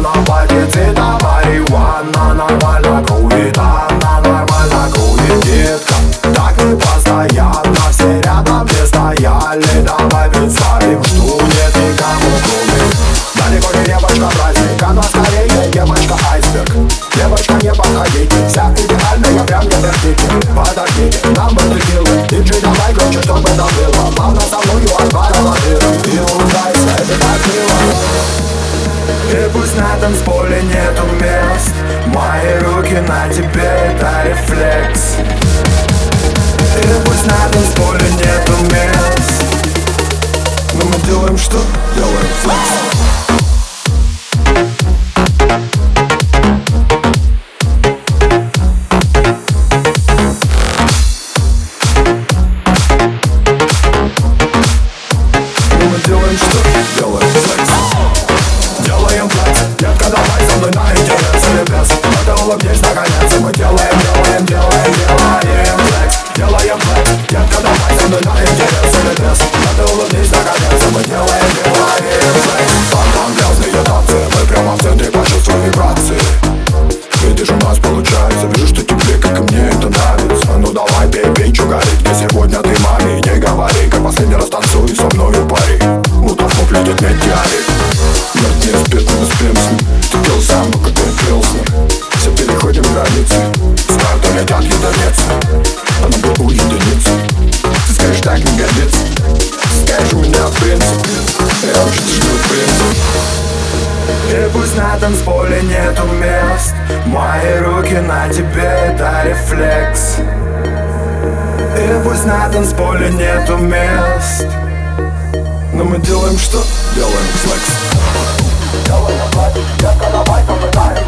на больнице Давай ванна нормально нормально Детка, так не постоянно Все рядом стояли Давай представим, что нет никому кроме Далеко не девочка праздник Она скорее девочка айсберг Девочка не подходите Вся идеальная прям не верните Подождите, нам танцполе нету мест Мои руки на тебе, это рефлекс И пусть на танцполе нету мест Но мы делаем что? Делаем флекс делаем что? Улыбнись наконец мы делаем, делаем, делаем, делаем. Флекс Делаем флекс Детка, давай со мной на интерес или без Но ты улыбнись наконец мы делаем, делаем флекс Там, там грязные танцы. Мы прямо в центре почувствуй вибрации. Видишь, у нас получается. Вижу, что тебе, как и мне, это нравится. Ну давай, пей, пей, чё горит Где сегодня ты маме не говори Как последний раз танцуй со мною пари танцполе нету мест. Мои руки на тебе, это рефлекс И пусть на танцполе нету мест. Но мы делаем что? Делаем флекс. Делаем флекс Детка, давай попытаемся,